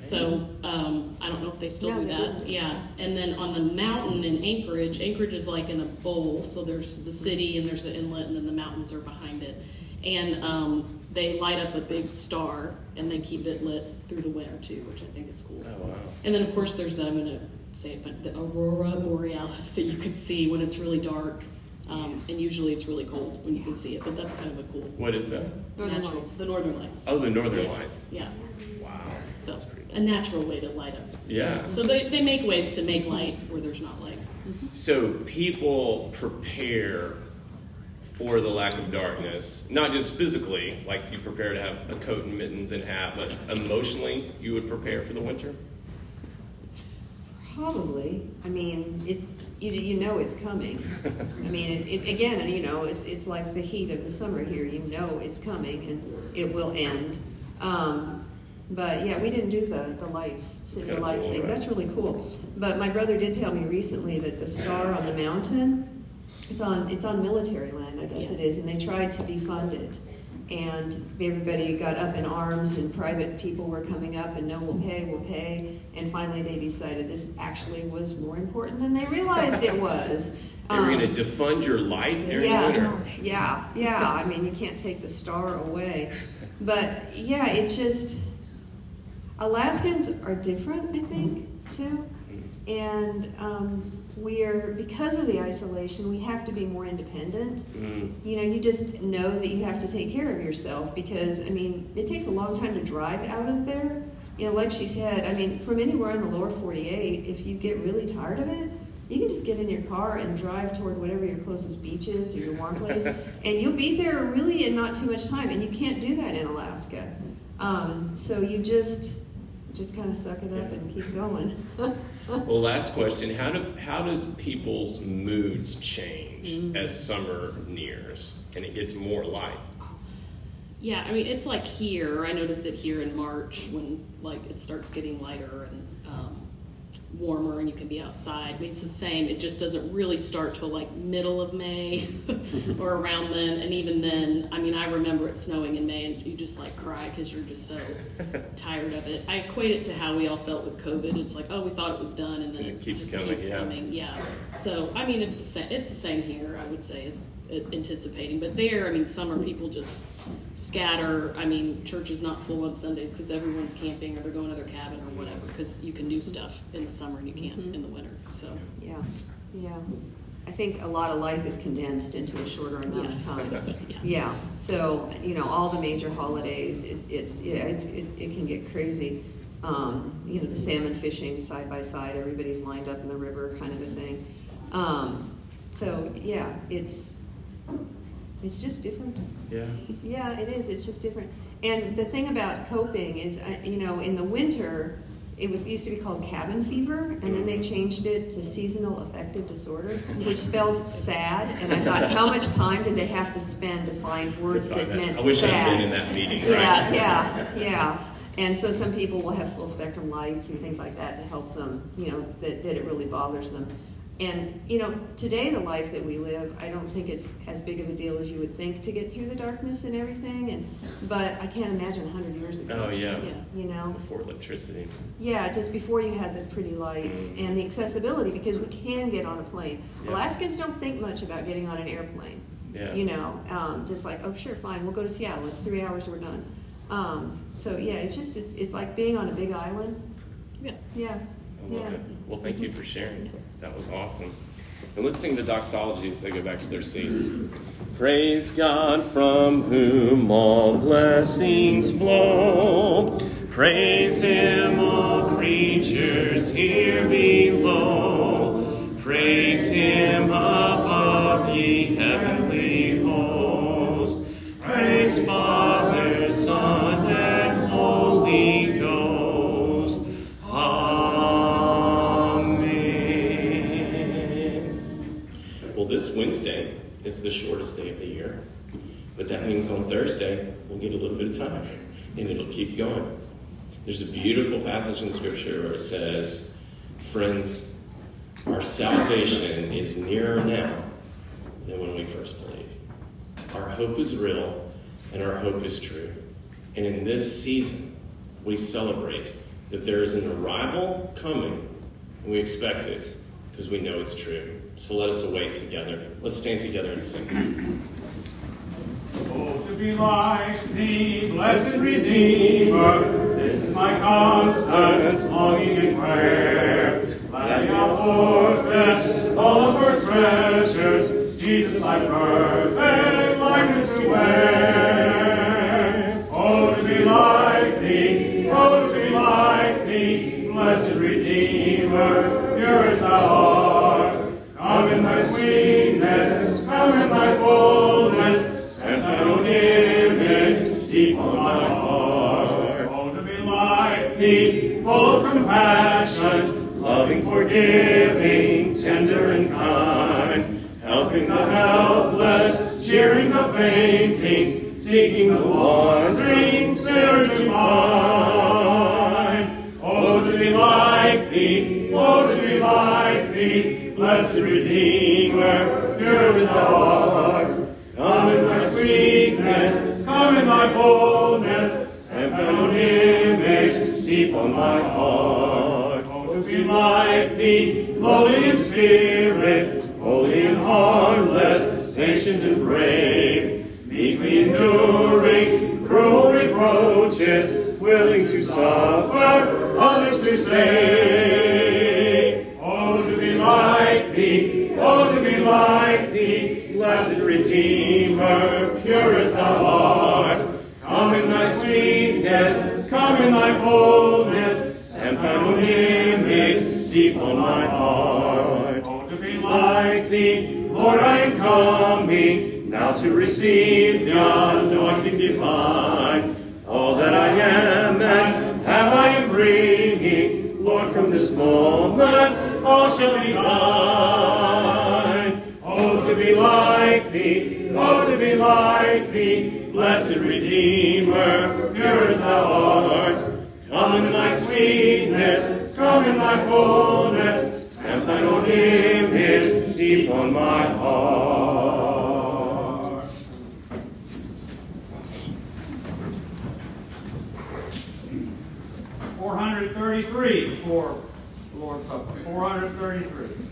So um, I don't know if they still Yeah, do they that. do. Yeah, and then on the mountain in Anchorage, Anchorage is like in a bowl. So there's the city and there's the inlet, and then the mountains are behind it. And um, they light up a big star, and they keep it lit through the winter too, which I think is cool. Oh wow. And then of course there's I'm gonna say it, but the aurora borealis that you can see when it's really dark, um, and usually it's really cold when you can see it. But that's kind of a cool What is that? Northern natural, Lights. the northern lights. Oh, the Northern Yes, Lights. Yeah, Wow. So a natural way to light up. Yeah. So they, they make ways to make light where there's not light. So people prepare for the lack of darkness, not just physically, like you prepare to have a coat and mittens and hat, but emotionally, you would prepare for the winter. Probably. I mean, it. You, you know it's coming. I mean, it, it, again, you know, it's it's like the heat of the summer here. You know it's coming, and it will end. Um, but yeah, we didn't do the the lights, city kinda lights cool, things. right? That's really cool. But my brother did tell me recently that the star on the mountain, it's on it's on military land, I guess Yeah. it is, and they tried to defund it. And everybody got up in arms, and private people were coming up, and no, we'll pay, we'll pay. And finally, they decided this actually was more important than they realized it was. They were going Um, to defund your light every yeah, winter. yeah, yeah. I mean, you can't take the star away. But yeah, it just Alaskans are different, I think, too. And um, we are because of the isolation, we have to be more independent. Mm. You know, you just know that you have to take care of yourself because I mean, it takes a long time to drive out of there. You know, like she said, I mean, from anywhere in the lower 48, if you get really tired of it, you can just get in your car and drive toward whatever your closest beach is or your warm place, and you'll be there really in not too much time. And you can't do that in Alaska. Um, so you just just kind of suck it up and keep going. Well, last question: How do how does people's moods change Mm. as summer nears and it gets more light? Yeah, I mean it's like here. I notice it here in March when like it starts getting lighter and warmer, and you can be outside. I mean it's the same. It just doesn't really start till like middle of May or around then. And even then, I mean I remember it snowing in May, and you just like cry because you're just so tired of it. I equate it to how we all felt with COVID. It's like oh we thought it was done, and then And it it, just coming, keeps yeah. coming. Yeah. So I mean it's the same. It's the same here. I would say is uh, anticipating, but there, I mean, summer people just scatter. I mean, church is not full on Sundays because everyone's camping or they're going to their cabin or whatever. Because you can do stuff in the summer and you can't Mhm. in the winter. So Yeah, yeah. I think a lot of life is condensed into a shorter amount of time. yeah. Yeah, so, you know, all the major holidays, it, it's, yeah, it's, it, it can get crazy. Um, you know, the salmon fishing side by side, everybody's lined up in the river kind of a thing. Um, so, yeah, it's, it's just different. Yeah. Yeah, it is. It's just different. And the thing about coping is, uh, you know, in the winter, it was used to be called cabin fever, and then they changed it to seasonal affective disorder, which spells sad. And I thought, how much time did they have to spend to find words that meant sad? I wish sad? I'd been in that meeting. Yeah, right? yeah, yeah. And so some people will have full spectrum lights and things like that to help them, you know, that, that it really bothers them. And, you know, today the life that we live, I don't think it's as big of a deal as you would think to get through the darkness and everything. And but I can't imagine a hundred years ago. Oh yeah. Yeah. You know, Before electricity. yeah, just before you had the pretty lights Mm. and the accessibility because we can get on a plane. Yeah. Alaskans don't think much about getting on an airplane. Yeah. You know, um, just like, oh, sure, fine, we'll go to Seattle. It's three hours, we're done. Um, so yeah, it's just it's, it's like being on a big island. Yeah. Yeah, I love yeah. it. Well, thank you for sharing. That was awesome. And let's sing the doxology as they go back to their seats. Praise God from whom all blessings flow. Praise Him, all creatures here below. Praise Him above, ye heavenly hosts. Praise Father, Son, and Holy this Wednesday is the shortest day of the year, but that means on Thursday we'll get a little bit of time, and it'll keep going. There's a beautiful passage in Scripture where it says, Friends, our salvation is nearer now than when we first believed. Our hope is real, and our hope is true. And in this season, we celebrate that there is an arrival coming, and we expect it because we know it's true. So let us await together. Let's stand together and sing. Oh, to be like thee, blessed Redeemer, this is my constant longing and prayer. Let not forfeit all of our treasures, Jesus, thy perfect likeness to wear. Oh, to be like thee, oh, to be like thee, blessed Redeemer, as thou art. Come in thy sweetness, come in thy fullness, set thine own image deep on my heart. Oh, to be like thee, full of compassion, loving, forgiving, tender, and kind, helping the helpless, cheering the fainting, seeking the wandering sinner to find. Oh, to be like thee, oh, to be like thee, blessed Redeemer, pure as thou art. Come in thy sweetness, come in thy fullness, stamp thine own image deep on my heart. Oh, to be like thee, lowly in spirit, holy and harmless, patient and brave, meekly enduring cruel reproaches, willing to suffer, others to save. Like thee, blessed Redeemer, pure as thou art. Come in thy sweetness, come in thy fullness, stamp thine own image deep on my heart. Oh, to be like thee, Lord, I am coming, now to receive the anointing divine. All that I am and have I am bringing, Lord, from this moment all shall be thine. To be like thee, oh, to be like thee, blessed Redeemer, pure as thou art. Come in thy sweetness, come in thy fullness, stamp thine own image deep on my heart. Four hundred thirty-three for the Lord's Supper. Four hundred thirty-three.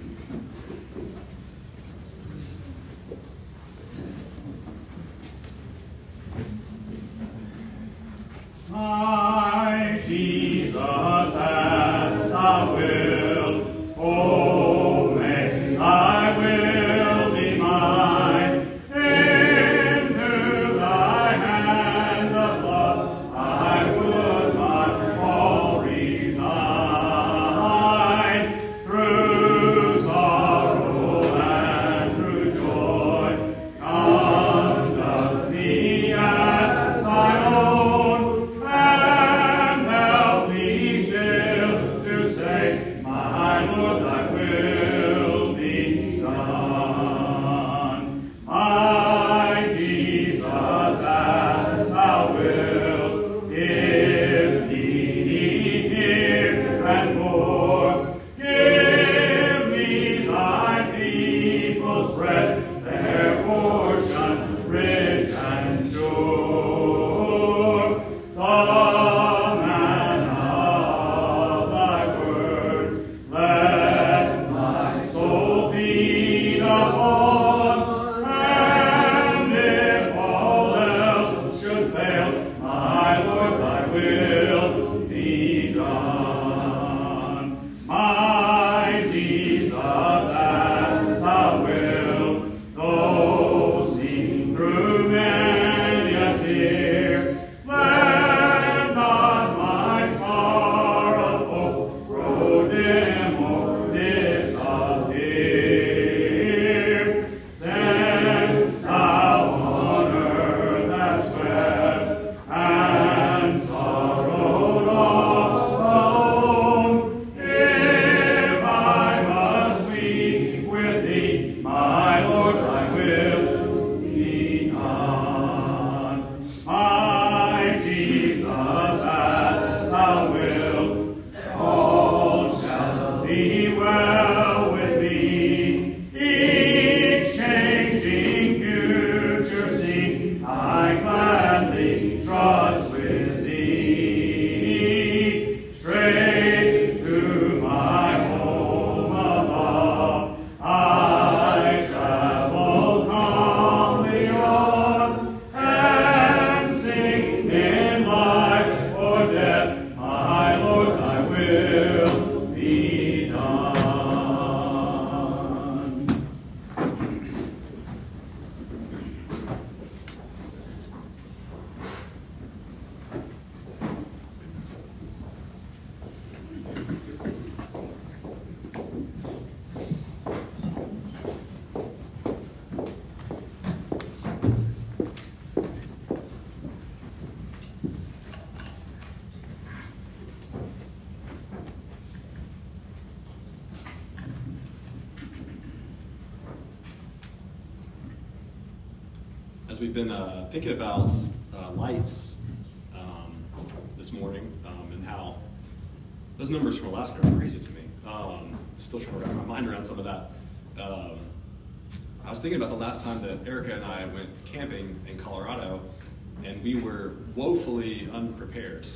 My we've been uh, thinking about uh, lights um, this morning um, and how those numbers from Alaska are crazy to me. Um, still trying to wrap my mind around some of that. Um, I was thinking about the last time that Erica and I went camping in Colorado, and we were woefully unprepared.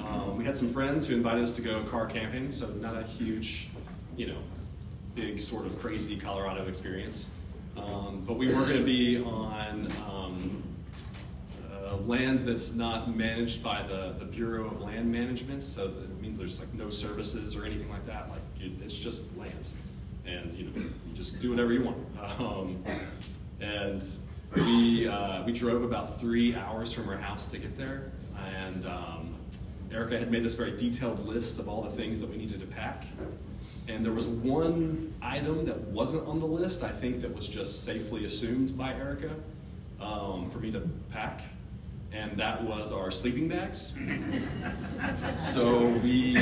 Um, we had some friends who invited us to go car camping, so not a huge, you know, big sort of crazy Colorado experience. Um, but we were going to be on um, uh, land that's not managed by the, the Bureau of Land Management, so it means there's like no services or anything like that. Like it's just land, and you know you just do whatever you want. Um, and we uh, we drove about three hours from our house to get there, and um, Erica had made this very detailed list of all the things that we needed to pack. And there was one item that wasn't on the list, I think, that was just safely assumed by Erica um, for me to pack, and that was our sleeping bags. so we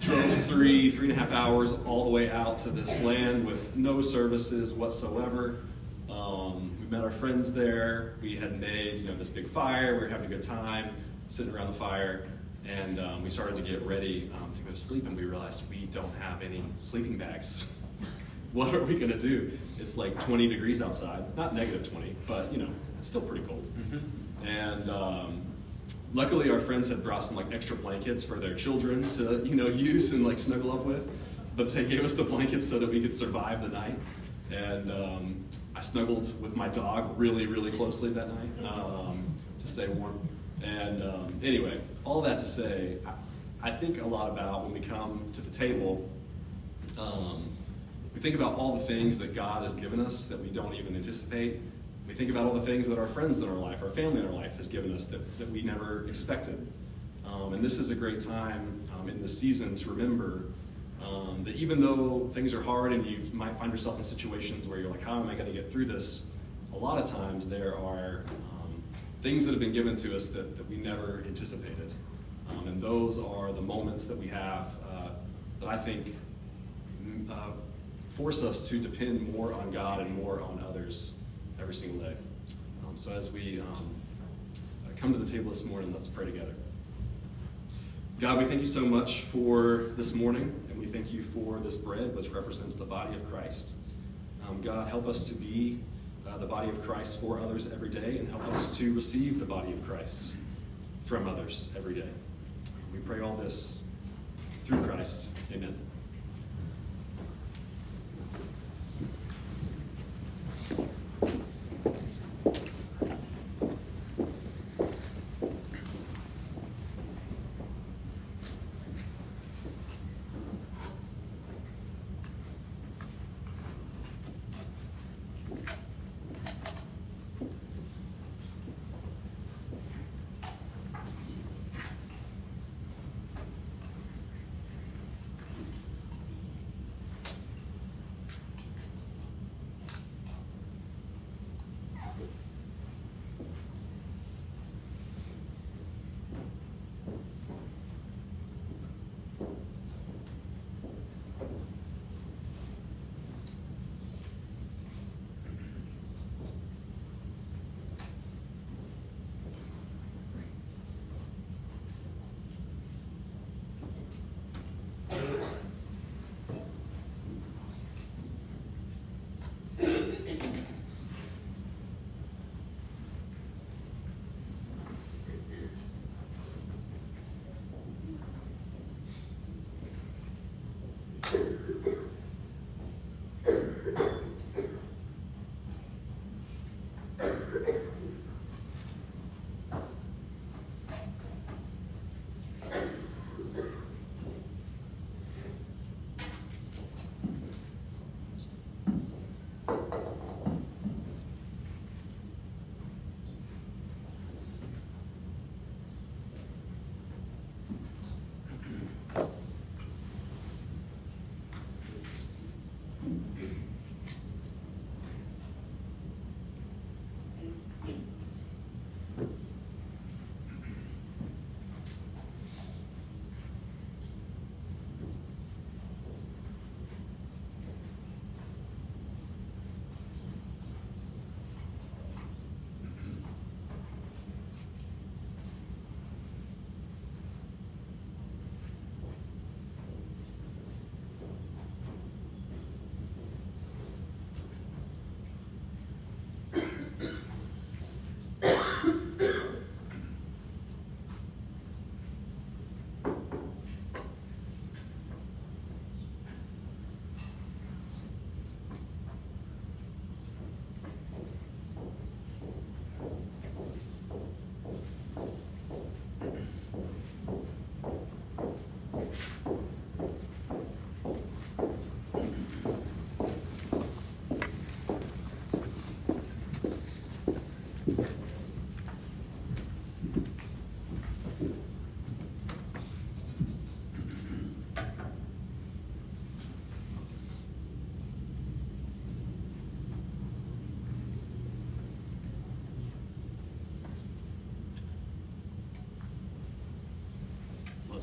drove three, three and a half hours all the way out to this land with no services whatsoever. Um, we met our friends there. We had made you know this big fire. We were having a good time sitting around the fire. And um, we started to get ready um, to go to sleep, and we realized we don't have any sleeping bags. what are we gonna do? It's like 20 degrees outside, not negative 20, but you know, still pretty cold. Mm-hmm. And um, luckily, our friends had brought some like extra blankets for their children to you know use and like snuggle up with. But they gave us the blankets so that we could survive the night. And um, I snuggled with my dog really, really closely that night um, to stay warm. And um, anyway, all that to say, I, I, think a lot about when we come to the table, um, we think about all the things that God has given us that we don't even anticipate. We think about all the things that our friends in our life, our family in our life has given us that, that we never expected. Um, and this is a great time um, in this season to remember um, that even though things are hard and you might find yourself in situations where you're like, how am I going to get through this? A lot of times there are things that have been given to us that, that we never anticipated. Um, and those are the moments that we have uh, that I think mm, uh, force us to depend more on God and more on others every single day. Um, so as we um, uh, come to the table this morning, let's pray together. God, we thank you so much for this morning, and we thank you for this bread, which represents the body of Christ. Um, God, help us to be uh, the body of Christ for others every day and help us to receive the body of Christ from others every day. We pray all this through Christ. Amen.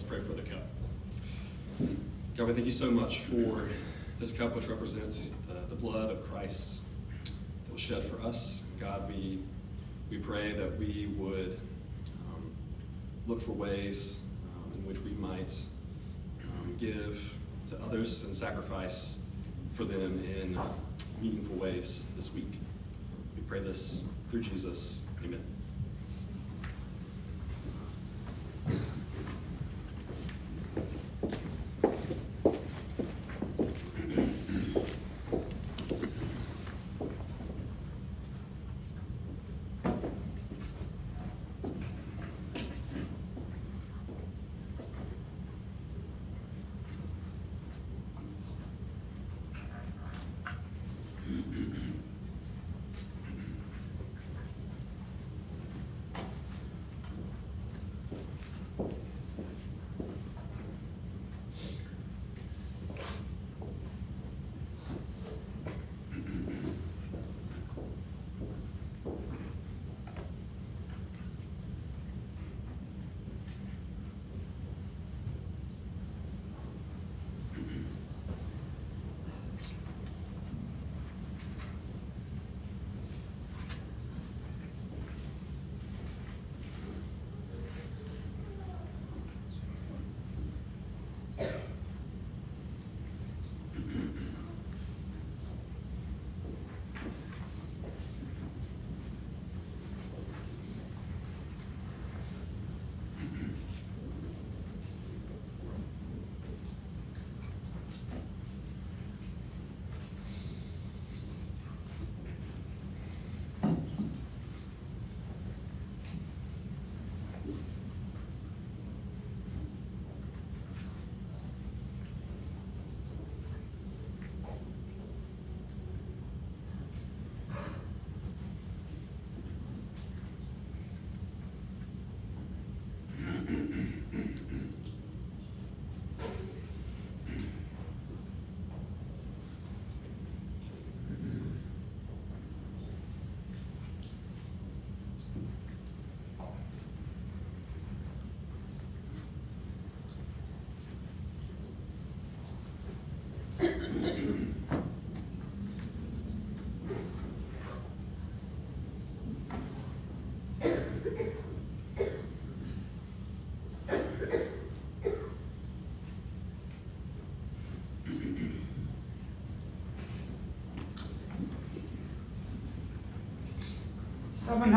Pray for the cup. God, we thank you so much for this cup, which represents uh, the blood of Christ that was shed for us. God, we, we pray that we would um, look for ways um, in which we might um, give to others and sacrifice for them in meaningful ways this week. We pray this through Jesus. Amen.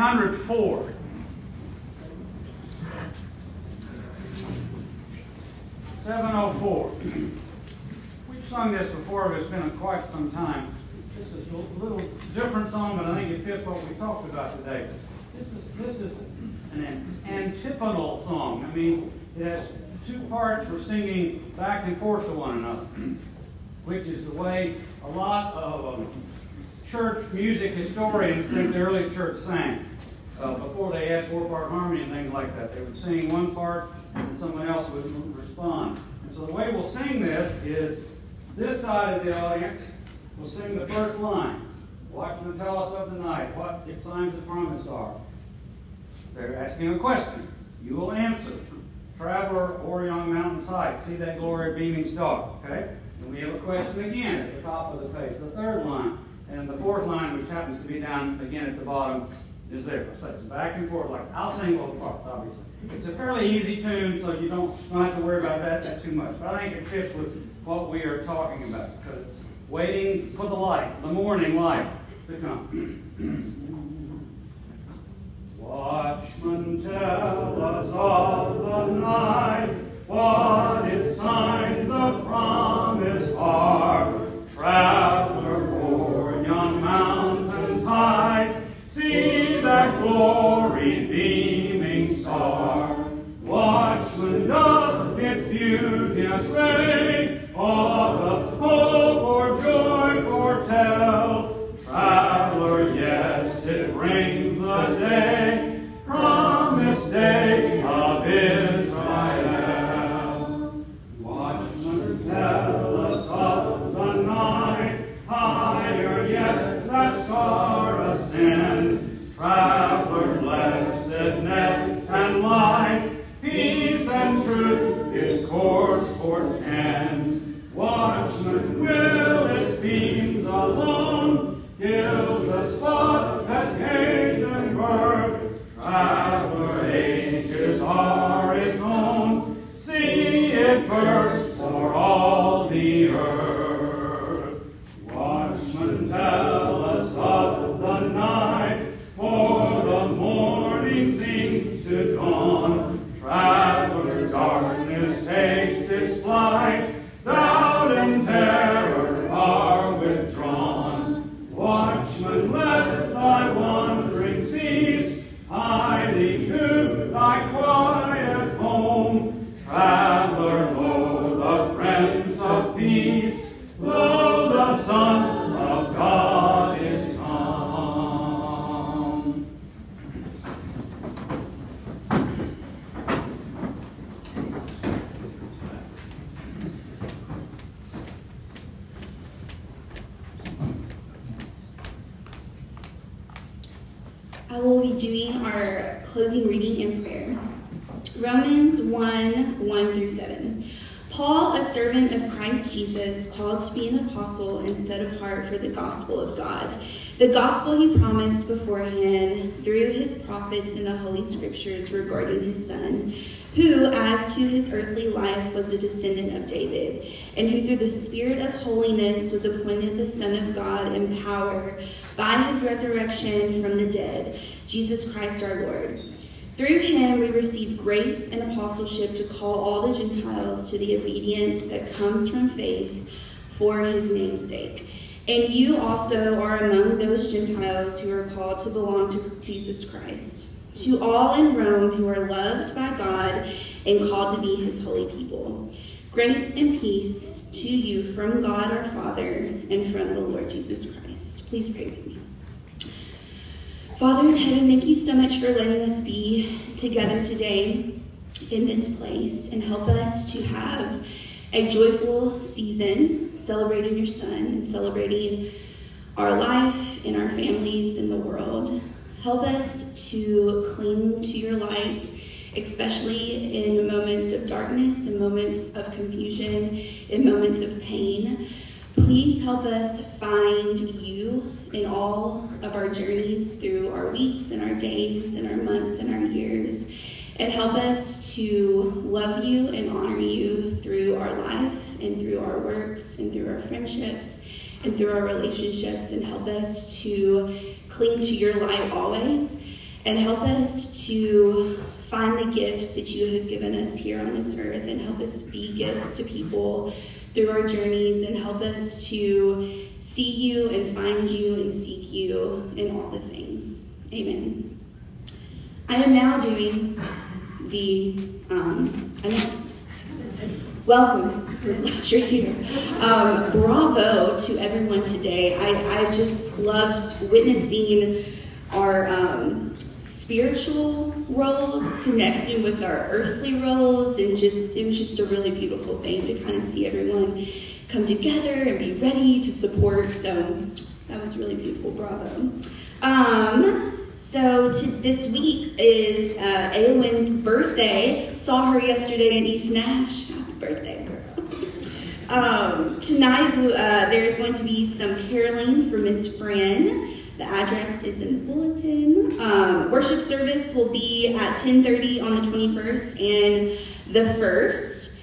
Seven hundred four. Seven oh four. We've sung this before, but it's been quite some time. This is a little different song, but I think it fits what we talked about today. This is this is an antiphonal song. That means it has two parts for singing back and forth to one another, which is the way a lot of um, church music historians think the early church sang. Uh, before they had four-part harmony and things like that, they would sing one part and someone else would respond. And so the way we'll sing this is this side of the audience will sing the first line. Watchmen tell us of the night what its signs of promise are. They're asking a question. You will answer. Traveler or young mountain sight, see that glory beaming star. Okay? And we have a question again at the top of the page, the third line. And the fourth line, which happens to be down again at the bottom, is there. So it's back and forth. Like I'll sing both parts, obviously. It's a fairly easy tune, so you don't, don't have to worry about that, that too much. But I think it fits with what we are talking about because it's waiting for the light, the morning light to come. Watchmen tell us of the night, what its signs of promise are. Traveler o'er yon mountains high, see that glory beaming star. Watchman doth its beauteous ray, of the hope or joy foretell. Traveler, yes, it brings the day, Scriptures regarding his Son, who, as to his earthly life, was a descendant of David, and who through the Spirit of holiness was appointed the Son of God in power by his resurrection from the dead, Jesus Christ our Lord. Through him we receive grace and apostleship to call all the Gentiles to the obedience that comes from faith for his name's sake. And you also are among those Gentiles who are called to belong to Jesus Christ. To all in Rome who are loved by God and called to be his holy people. Grace and peace to you from God our Father and from the Lord Jesus Christ. Please pray with me. Father in heaven, thank you so much for letting us be together today in this place and help us to have a joyful season celebrating your Son and celebrating our life and our families in the world. Help us to cling to your light, especially in moments of darkness, in moments of confusion, in moments of pain. Please help us find you in all of our journeys through our weeks and our days and our months and our years. And help us to love you and honor you through our life and through our works and through our friendships and through our relationships. And help us to cling to your light always. And help us to find the gifts that you have given us here on this earth and help us be gifts to people through our journeys and help us to see you and find you and seek you in all the things. Amen. I am now doing the um, announcements. Welcome. Glad you're here. Um, bravo to everyone today. I, I just loved witnessing our um, spiritual roles connecting with our earthly roles, and just it was just a really beautiful thing to kind of see everyone come together and be ready to support. So that was really beautiful. Bravo. Um, so to, this week is uh, Aowyn's birthday. Saw her yesterday in East Nash. Birthday, girl. Um, tonight uh, there's going to be some caroling for Miss Friend. The address is in the bulletin. Um, worship service will be at 10:30 on the 21st and the 1st,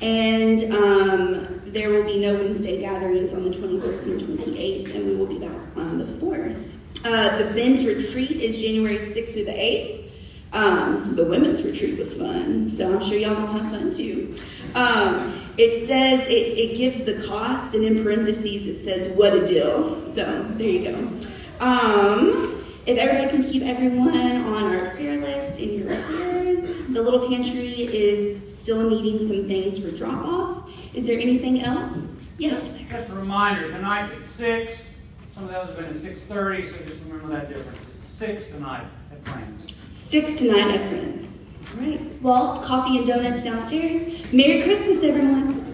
and um, there will be no Wednesday gatherings on the 21st and 28th, and we will be back on the 4th. Uh, the men's retreat is January 6th through the 8th. Um, the women's retreat was fun, so I'm sure y'all gonna have fun too. Um, it says it, it gives the cost, and in parentheses it says what a deal. So there you go. Um, if everybody can keep everyone on our prayer list in your prayers, the little pantry is still needing some things for drop off. Is there anything else? Yes. Just a reminder, tonight's at six. Some of those have been at six thirty, so just remember that difference. It's six tonight at Friends. Six to nine at Friends. All right. Well, coffee and donuts downstairs. Merry Christmas, everyone.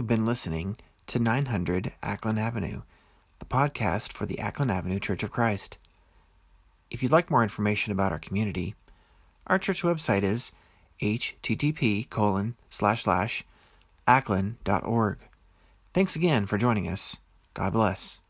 Have been listening to 900 Acklen Avenue, the podcast for the Acklen Avenue Church of Christ. If you'd like more information about our community, our church website is http colon slash slash acklen.org. Thanks again for joining us. God bless.